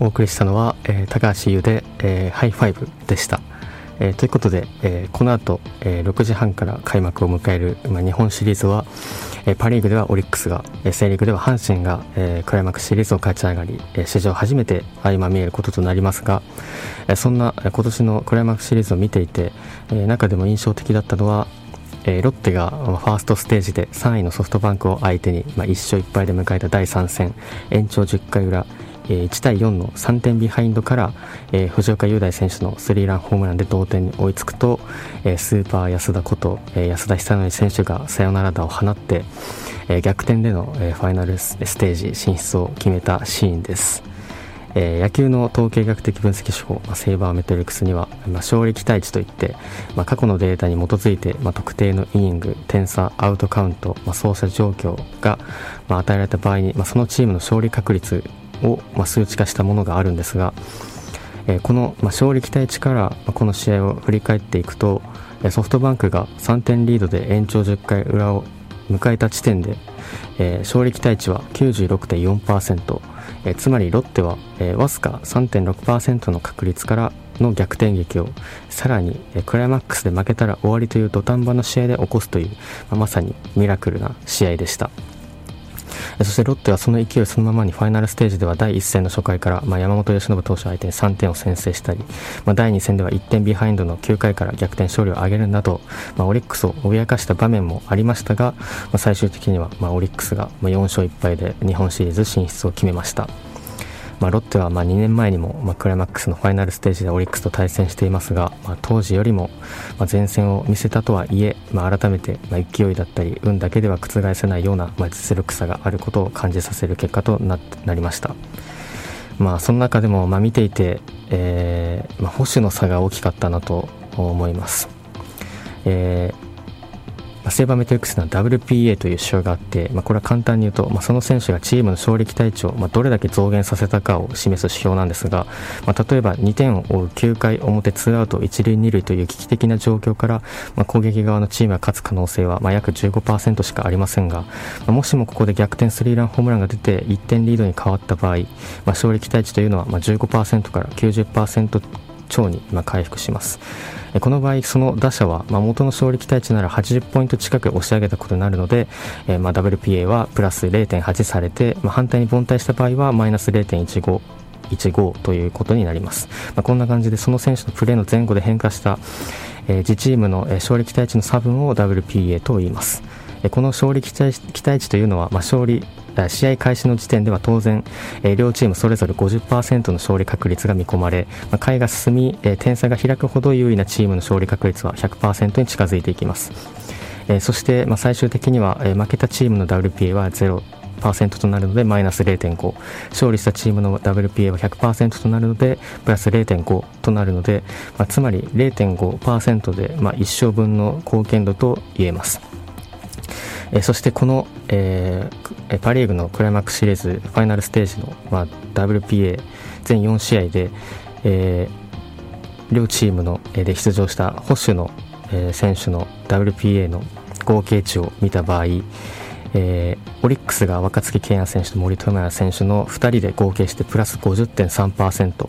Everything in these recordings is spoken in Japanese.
お送りしたのは、えー、高橋優で、えー、ハイファイブでした。えー、ということで、えー、この後、えー、6時半から開幕を迎える、まあ、日本シリーズは、えー、パ・リーグではオリックスが、えー、セ・リーグでは阪神が、えー、クライマックスシリーズを勝ち上がり、えー、史上初めて相まみえることとなりますが、えー、そんな、今年のクライマックスシリーズを見ていて、えー、中でも印象的だったのは、えー、ロッテがファーストステージで3位のソフトバンクを相手に、まあ、1勝1敗で迎えた第3戦延長10回裏え1対4の3点ビハインドから、えー、藤岡裕大選手のスリーランホームランで同点に追いつくと、えー、スーパー安田こと、えー、安田尚憲選手がサヨナラ打を放って、え逆転での、えファイナルステージ進出を決めたシーンです。え、野球の統計学的分析手法、ま、セーバーメトリックスには、ま、勝利期待値といって、ま、過去のデータに基づいて、ま、特定のイニング点差アウトカウント、まあ、走者状況が、ま、与えられた場合に、ま、そのチームの勝利確率を、ま、数値化したものがあるんですが、え、この、ま、勝利期待値から、ま、この試合を振り返っていくとソフトバンクが3点リードで延長10回裏を迎えた時点で、えー、勝利期待値は96.4%、えー、つまりロッテは、えー、わずか3.6%の確率からの逆転劇をさらに、えー、クライマックスで負けたら終わりという土壇場の試合で起こすという、まあ、まさにミラクルな試合でした。そしてロッテはその勢いそのままにファイナルステージでは第1戦の初回から、まあ、山本由伸投手相手に3点を先制したり、まあ、第2戦では1点ビハインドの9回から逆転勝利を挙げるなど、まあ、オリックスを脅かした場面もありましたが、まあ、最終的には、まあ、オリックスが4勝1敗で日本シリーズ進出を決めました。まあ、ロッテはま2年前にもまクライマックスのファイナルステージでオリックスと対戦していますが、まあ、当時よりもま前線を見せたとはいえ、まあ、改めてま勢いだったり運だけでは覆せないようなま実力差があることを感じさせる結果となりました。まあ、その中でもま見ていて、えーま、保守の差が大きかったなと思います。えー、セーバーメトリックスの WPA という指標があって、まあ、これは簡単に言うと、まあ、その選手がチームの勝利期待値を、まあ、どれだけ増減させたかを示す指標なんですが、まあ、例えば2点を追う9回表2アウト1塁2塁という危機的な状況から、まあ、攻撃側のチームが勝つ可能性は、まあ、約15%しかありませんが、まあ、もしもここで逆転スリーランホームランが出て1点リードに変わった場合、まあ、勝利期待値というのは、まあ、15%から90%超に今回復します。この場合その打者は、ま、元の勝利期待値なら80ポイント近く押し上げたことになるので、え、ま WPA はプラス0.8されて、ま、反対に凡退した場合はマイナス0.15 15ということになります、ま、こんな感じでその選手のプレーの前後で変化した、え、自チームの勝利期待値の差分を WPA と言います。この勝利期待値というのは、ま、勝利試合開始の時点では当然、えー、両チームそれぞれ50%の勝利確率が見込まれ、まあ、回が進み、えー、点差が開くほど優位なチームの勝利確率は100%に近づいていきます、えー、そして、まあ、最終的には、え、負けたチームの WPA は0パーセントとなるのでマイナス0.5勝利したチームの WPA は100%となるのでプラス0.5となるので、まあ、つまり0.5%で、まあ、1勝分の貢献度と言えます。えそしてこの、えー、パ・リーグのクライマックスシリーズファイナルステージの、まあ、WPA 全4試合で、えー、両チームの、えー、で出場した保守の、えー、選手の WPA の合計値を見た場合、えー、オリックスが若月健也選手と森友哉選手の2人で合計してプラス50.3%。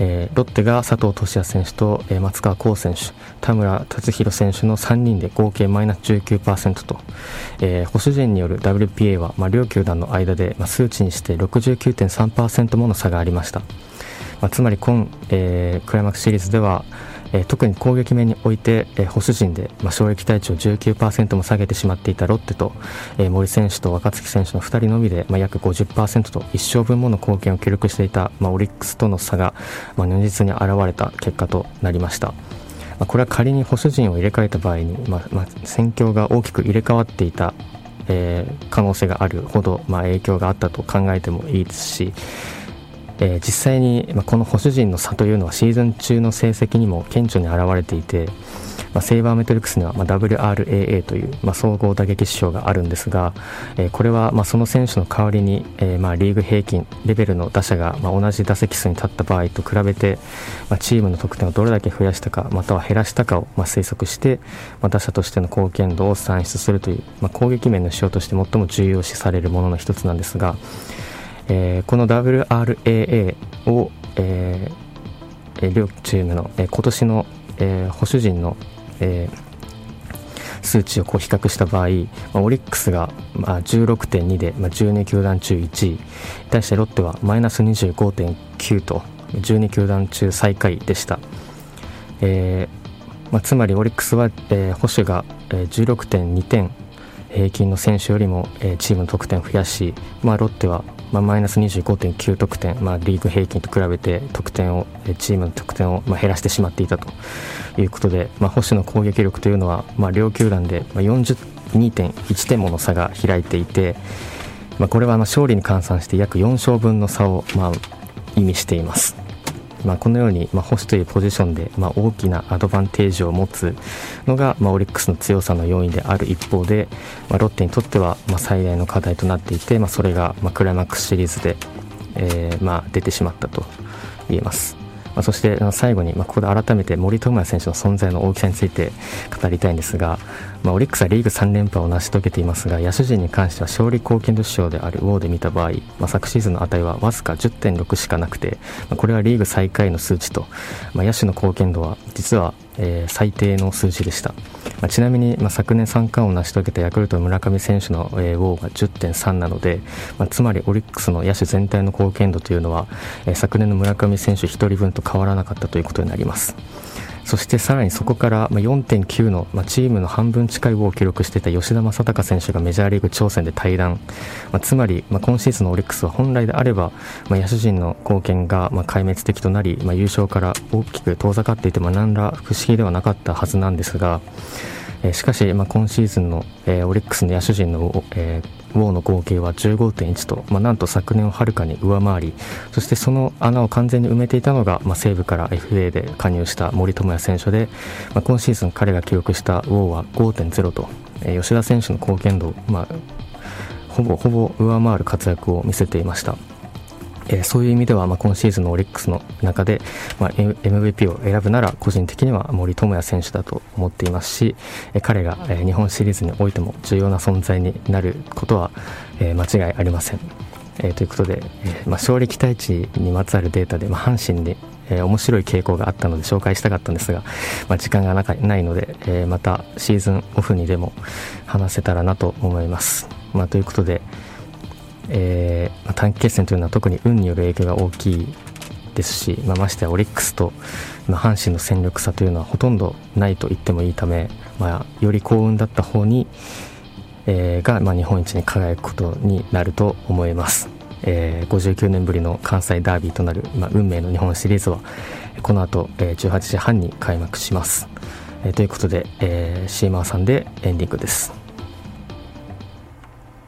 えー、ロッテが佐藤俊哉選手と、えー、松川幸選手田村達弘選手の3人で合計マイナス19%と、えー、保守陣による WPA は、まあ、両球団の間で、まあ、数値にして69.3%もの差がありました、まあ、つまり今、えー、クライマックスシリーズではえー、特に攻撃面において、えー、保守陣で、まあ、衝撃対値を19%も下げてしまっていたロッテと、えー、森選手と若月選手の2人のみで、まあ、約50%と1勝分もの貢献を記録していた、まあ、オリックスとの差が、まあ、如実に現れた結果となりました。まあ、これは仮に保守陣を入れ替えた場合に、まあまあ、戦況が大きく入れ替わっていた、えー、可能性があるほど、まあ、影響があったと考えてもいいですし、えー、実際に、まあ、この保守陣の差というのはシーズン中の成績にも顕著に現れていて、まあ、セイバーメトリックスには、まあ、WRAA という、まあ、総合打撃指標があるんですが、えー、これは、まあ、その選手の代わりに、えーまあ、リーグ平均レベルの打者が、まあ、同じ打席数に立った場合と比べて、まあ、チームの得点をどれだけ増やしたかまたは減らしたかを、まあ、推測して、まあ、打者としての貢献度を算出するという、まあ、攻撃面の指標として最も重要視されるものの一つなんですが、えー、この WRAA を、えー、両チームの、えー、今年の、えー、保守陣の、えー数値をこう比較した場合、まあ、オリックスがまあ16.2で、まあ、12球団中1位対してロッテはマイナス25.9と12球団中最下位でした、えーまあ、つまりオリックスは、えー、保守が、えー、16.2点平均の選手よりも、えー、チームの得点を増やし、まあ、ロッテは、まあ、マイナス25.9得点、まあ、リーグ平均と比べて得点を、チームの得点を、まあ、減らしてしまっていたということで、まあ、保守の攻撃力というのは、まあ、両球団で、42.1点もの差が開いていて、まあ、これはまあ勝利に換算して約4勝分の差を、まあ、意味しています。まあ、このように、まあ、保守というポジションで、まあ、大きなアドバンテージを持つのが、まあ、オリックスの強さの要因である一方で、まあ、ロッテにとっては、まあ、最大の課題となっていて、まあ、それが、まあ、クライマックスシリーズで、えーまあ、出てしまったと言えます。まあ、そして最後に、まあ、ここで改めて森友哉選手の存在の大きさについて語りたいんですが、まあ、オリックスはリーグ3連覇を成し遂げていますが野手陣に関しては勝利貢献度指標であるウォーで見た場合、まあ、昨シーズンの値はわずか10.6しかなくて、まあ、これはリーグ最下位の数値と、まあ、野手の貢献度は実はえー、最低の数字でした、まあ、ちなみに、まあ、昨年三冠を成し遂げたヤクルト村上選手の、えー、ウォーが10.3なので、まあ、つまりオリックスの野手全体の貢献度というのは、えー、昨年の村上選手1人分と変わらなかったということになります。そしてさらにそこから4.9の、ま、チームの半分近いを記録していた吉田正尚選手がメジャーリーグ挑戦で退団、まあ、つまり、ま、今シーズンのオリックスは本来であれば、ま、野手陣の貢献がま壊滅的となり、まあ、優勝から大きく遠ざかっていても何ら不思議ではなかったはずなんですが、えー、しかし、まあ、今シーズンの、えー、オリックスの野手陣の、えー、ウォーの合計は15.1と、まあ、なんと昨年をはるかに上回りそしてその穴を完全に埋めていたのが、まあ、西武から FA で加入した森友哉選手で、まあ、今シーズン彼が記録したウォーは5.0と、えー、吉田選手の貢献度、まあ、ほぼほぼ上回る活躍を見せていました。え、そういう意味では、ま、今シーズンのオリックスの中で、ま、MVP を選ぶなら個人的には森友哉選手だと思っていますし、え、彼が、え、日本シリーズにおいても重要な存在になることは、え、間違いありません。え、ということで、えま、勝利期待値にまつわるデータで、ま、阪神で、えー、面白い傾向があったので紹介したかったんですが、まあ、時間がなかないので、えー、またシーズンオフにでも話せたらなと思います。まあ、ということで、えー、短期決戦というのは特に運による影響が大きいですし、まあ、ましてやオリックスと、阪神の戦力差というのはほとんどないと言ってもいいため、まあ、より幸運だった方に、えー、が、まあ、日本一に輝くことになると思います。えー、59年ぶりの関西ダービーとなる、まあ、運命の日本シリーズはこの後、えー、18時半に開幕します、えー、ということで、えー、シーマーさんでエンディングです